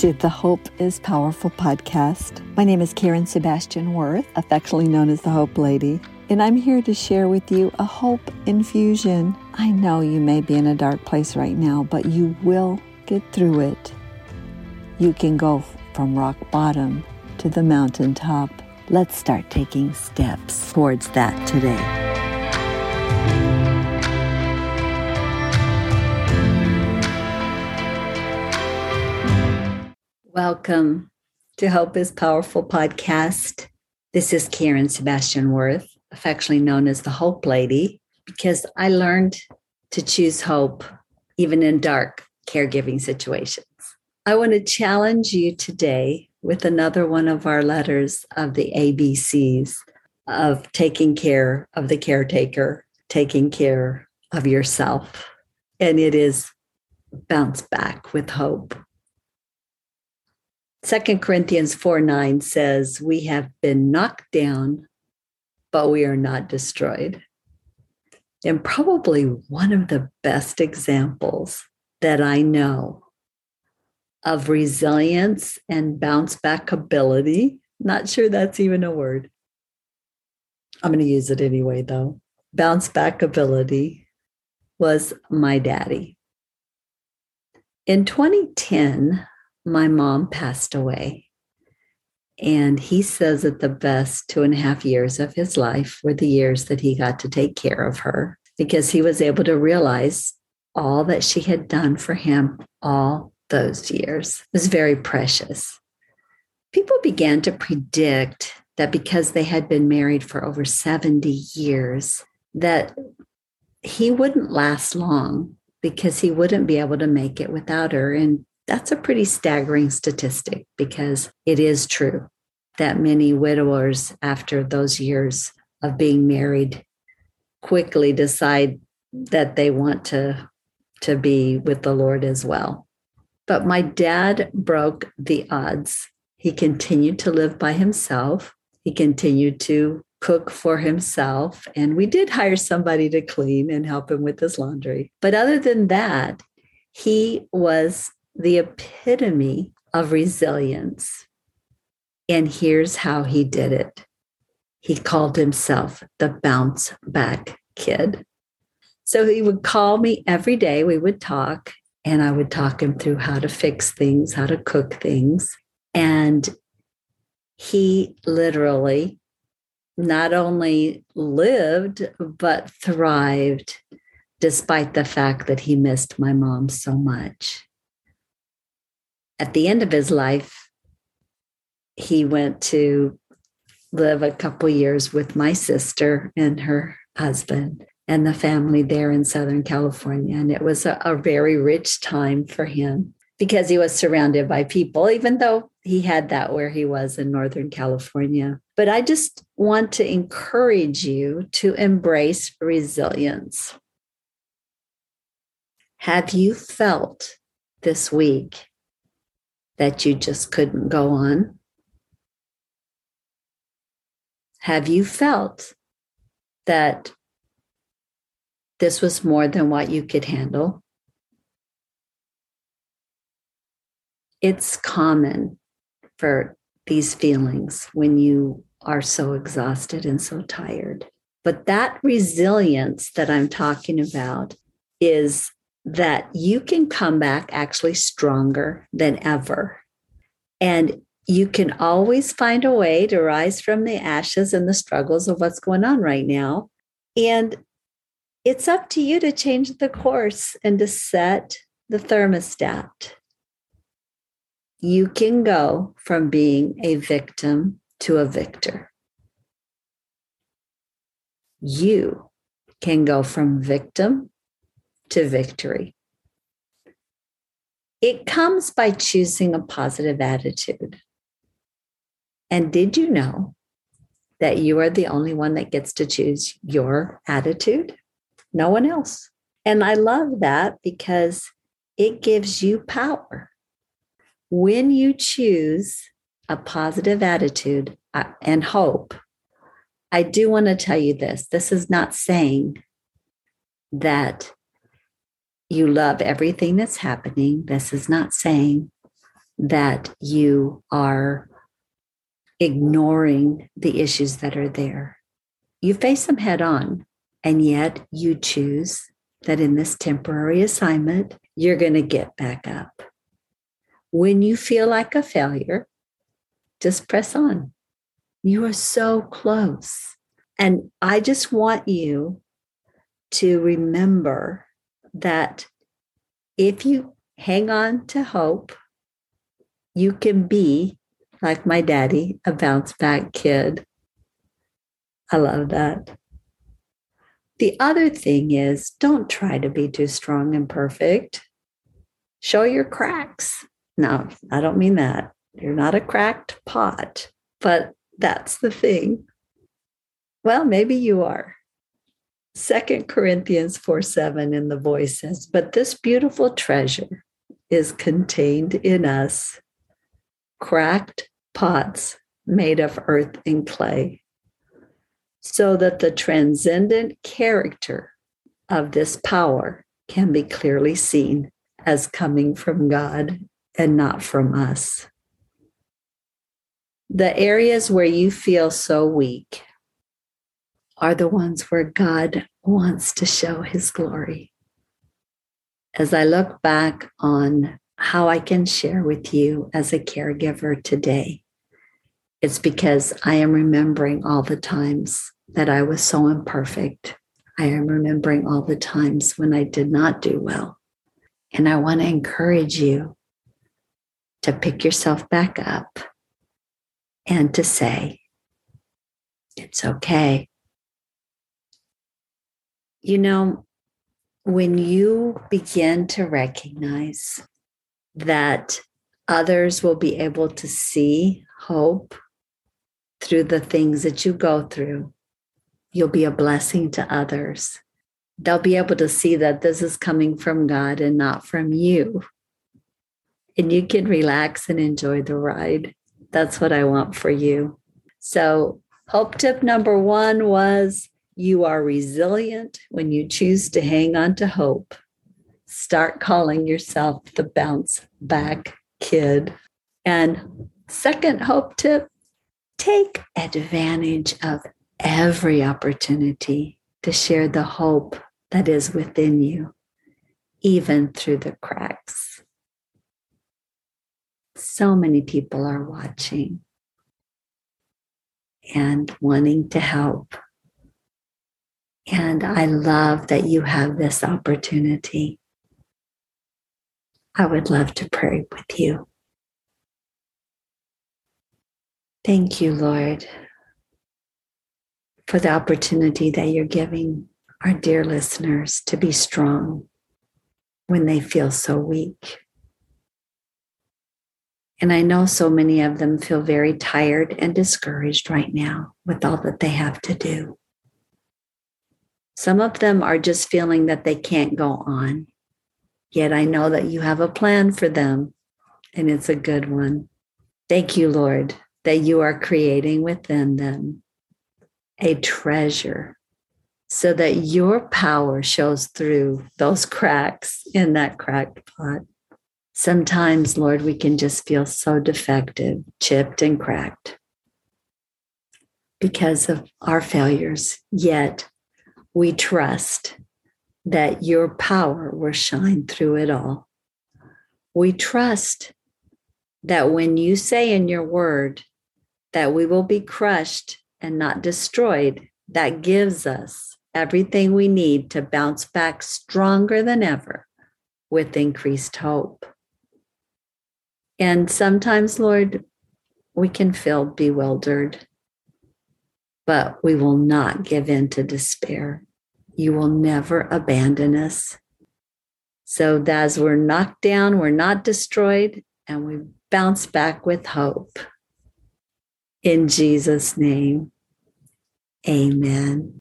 to the Hope is Powerful podcast. My name is Karen Sebastian Worth, affectionately known as the Hope Lady, and I'm here to share with you a hope infusion. I know you may be in a dark place right now, but you will get through it. You can go from rock bottom to the mountaintop. Let's start taking steps towards that today. Welcome to Hope is Powerful podcast. This is Karen Sebastian Worth, affectionately known as the Hope Lady, because I learned to choose hope even in dark caregiving situations. I want to challenge you today with another one of our letters of the ABCs of taking care of the caretaker, taking care of yourself. And it is bounce back with hope. Second Corinthians 4 9 says, We have been knocked down, but we are not destroyed. And probably one of the best examples that I know of resilience and bounce back ability. Not sure that's even a word. I'm going to use it anyway, though. Bounce back ability was my daddy. In 2010, my mom passed away. And he says that the best two and a half years of his life were the years that he got to take care of her because he was able to realize all that she had done for him all those years. It was very precious. People began to predict that because they had been married for over 70 years, that he wouldn't last long because he wouldn't be able to make it without her. And that's a pretty staggering statistic because it is true that many widowers, after those years of being married, quickly decide that they want to, to be with the Lord as well. But my dad broke the odds. He continued to live by himself. He continued to cook for himself. And we did hire somebody to clean and help him with his laundry. But other than that, he was the epitome of resilience. And here's how he did it he called himself the bounce back kid. So he would call me every day. We would talk, and I would talk him through how to fix things, how to cook things. And he literally not only lived, but thrived despite the fact that he missed my mom so much at the end of his life, he went to live a couple years with my sister and her husband and the family there in Southern California. And it was a, a, very rich time for him because he was surrounded by people, even though he had that where he was in Northern California. But I just want to encourage you to embrace resilience. Have you felt this week that you just couldn't go on? Have you felt that this was more than what you could handle? It's common for these feelings when you are so exhausted and so tired. But that resilience that I'm talking about is that you can come back actually stronger than ever. And you can always find a way to rise from the ashes and the struggles of what's going on right now. And it's up to you to change the course and to set the thermostat. You can go from being a victim to a victor. You can go from victim to victory. It comes by choosing a positive attitude. And did you know that you are the only one that gets to choose your attitude? No one else. And I love that because it gives you power. When you choose a positive attitude uh, and hope, I do want to tell you this this is not saying that you love everything that's happening. This is not saying that you are ignoring the issues that are there. You face them head on, and yet you choose that in this temporary assignment, you're going to get back up. When you feel like a failure, just press on. You are so close. And I just want you to remember that if you hang on to hope, you can be like my daddy, a bounce back kid. I love that. The other thing is don't try to be too strong and perfect. Show your cracks. No, I don't mean that. You're not a cracked pot, but that's the thing. Well, maybe you are. Second Corinthians 4 7 in the voice says, But this beautiful treasure is contained in us, cracked pots made of earth and clay, so that the transcendent character of this power can be clearly seen as coming from God and not from us. The areas where you feel so weak are the ones where God wants to show his glory. As I look back on how I can share with you as a caregiver today, it's because I am remembering all the times that I was so imperfect. I am remembering all the times when I did not do well. And I want to encourage you to pick yourself back up and to say, it's okay. You know, when you begin to recognize that others will be able to see hope through the things that you go through, you'll be a blessing to others. They'll be able to see that this is coming from God and not from you. And you can relax and enjoy the ride. That's what I want for you. So, hope tip number one was you are resilient when you choose to hang on to hope. Start calling yourself the bounce back kid. And second hope tip take advantage of every opportunity to share the hope that is within you, even through the cracks. So many people are watching and wanting to help. And I love that you have this opportunity. I would love to pray with you. Thank you, Lord, for the opportunity that you're giving our dear listeners to be strong when they feel so weak. And I know so many of them feel very tired and discouraged right now with all that they have to do. Some of them are just feeling that they can't go on. Yet I know that you have a plan for them, and it's a good one. Thank you, Lord, that you are creating within them a treasure so that your power shows through those cracks in that cracked pot. Sometimes, Lord, we can just feel so defective, chipped, and cracked because of our failures. Yet we trust that your power will shine through it all. We trust that when you say in your word that we will be crushed and not destroyed, that gives us everything we need to bounce back stronger than ever with increased hope. And sometimes, Lord, we can feel bewildered but we will not give in to despair. You will never abandon us. So, as we're knocked down, we're not destroyed, and we bounce back with hope. In Jesus' name, amen.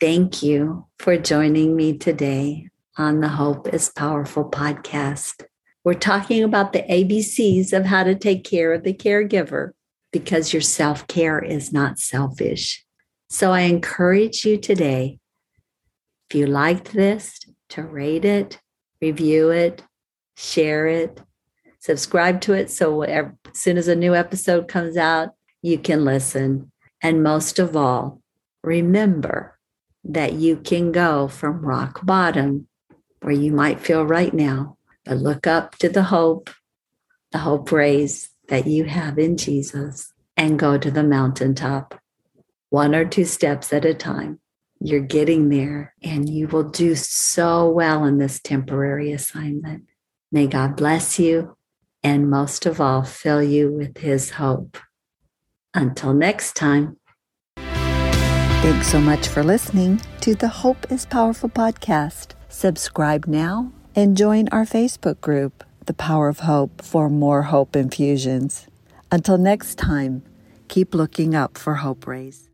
Thank you for joining me today on the Hope is Powerful podcast. We're talking about the ABCs of how to take care of the caregiver because your self care is not selfish. So I encourage you today, if you liked this, to rate it, review it, share it, Subscribe to it so as soon as a new episode comes out, you can listen. And most of all, remember that you can go from rock bottom, where you might feel right now, but look up to the hope, the hope rays that you have in Jesus, and go to the mountaintop, one or two steps at a time. You're getting there, and you will do so well in this temporary assignment. May God bless you, and most of all, fill you with His hope. Until next time. Thanks so much for listening to the Hope is Powerful podcast. Subscribe now and join our Facebook group, The Power of Hope, for more hope infusions. Until next time, keep looking up for hope rays.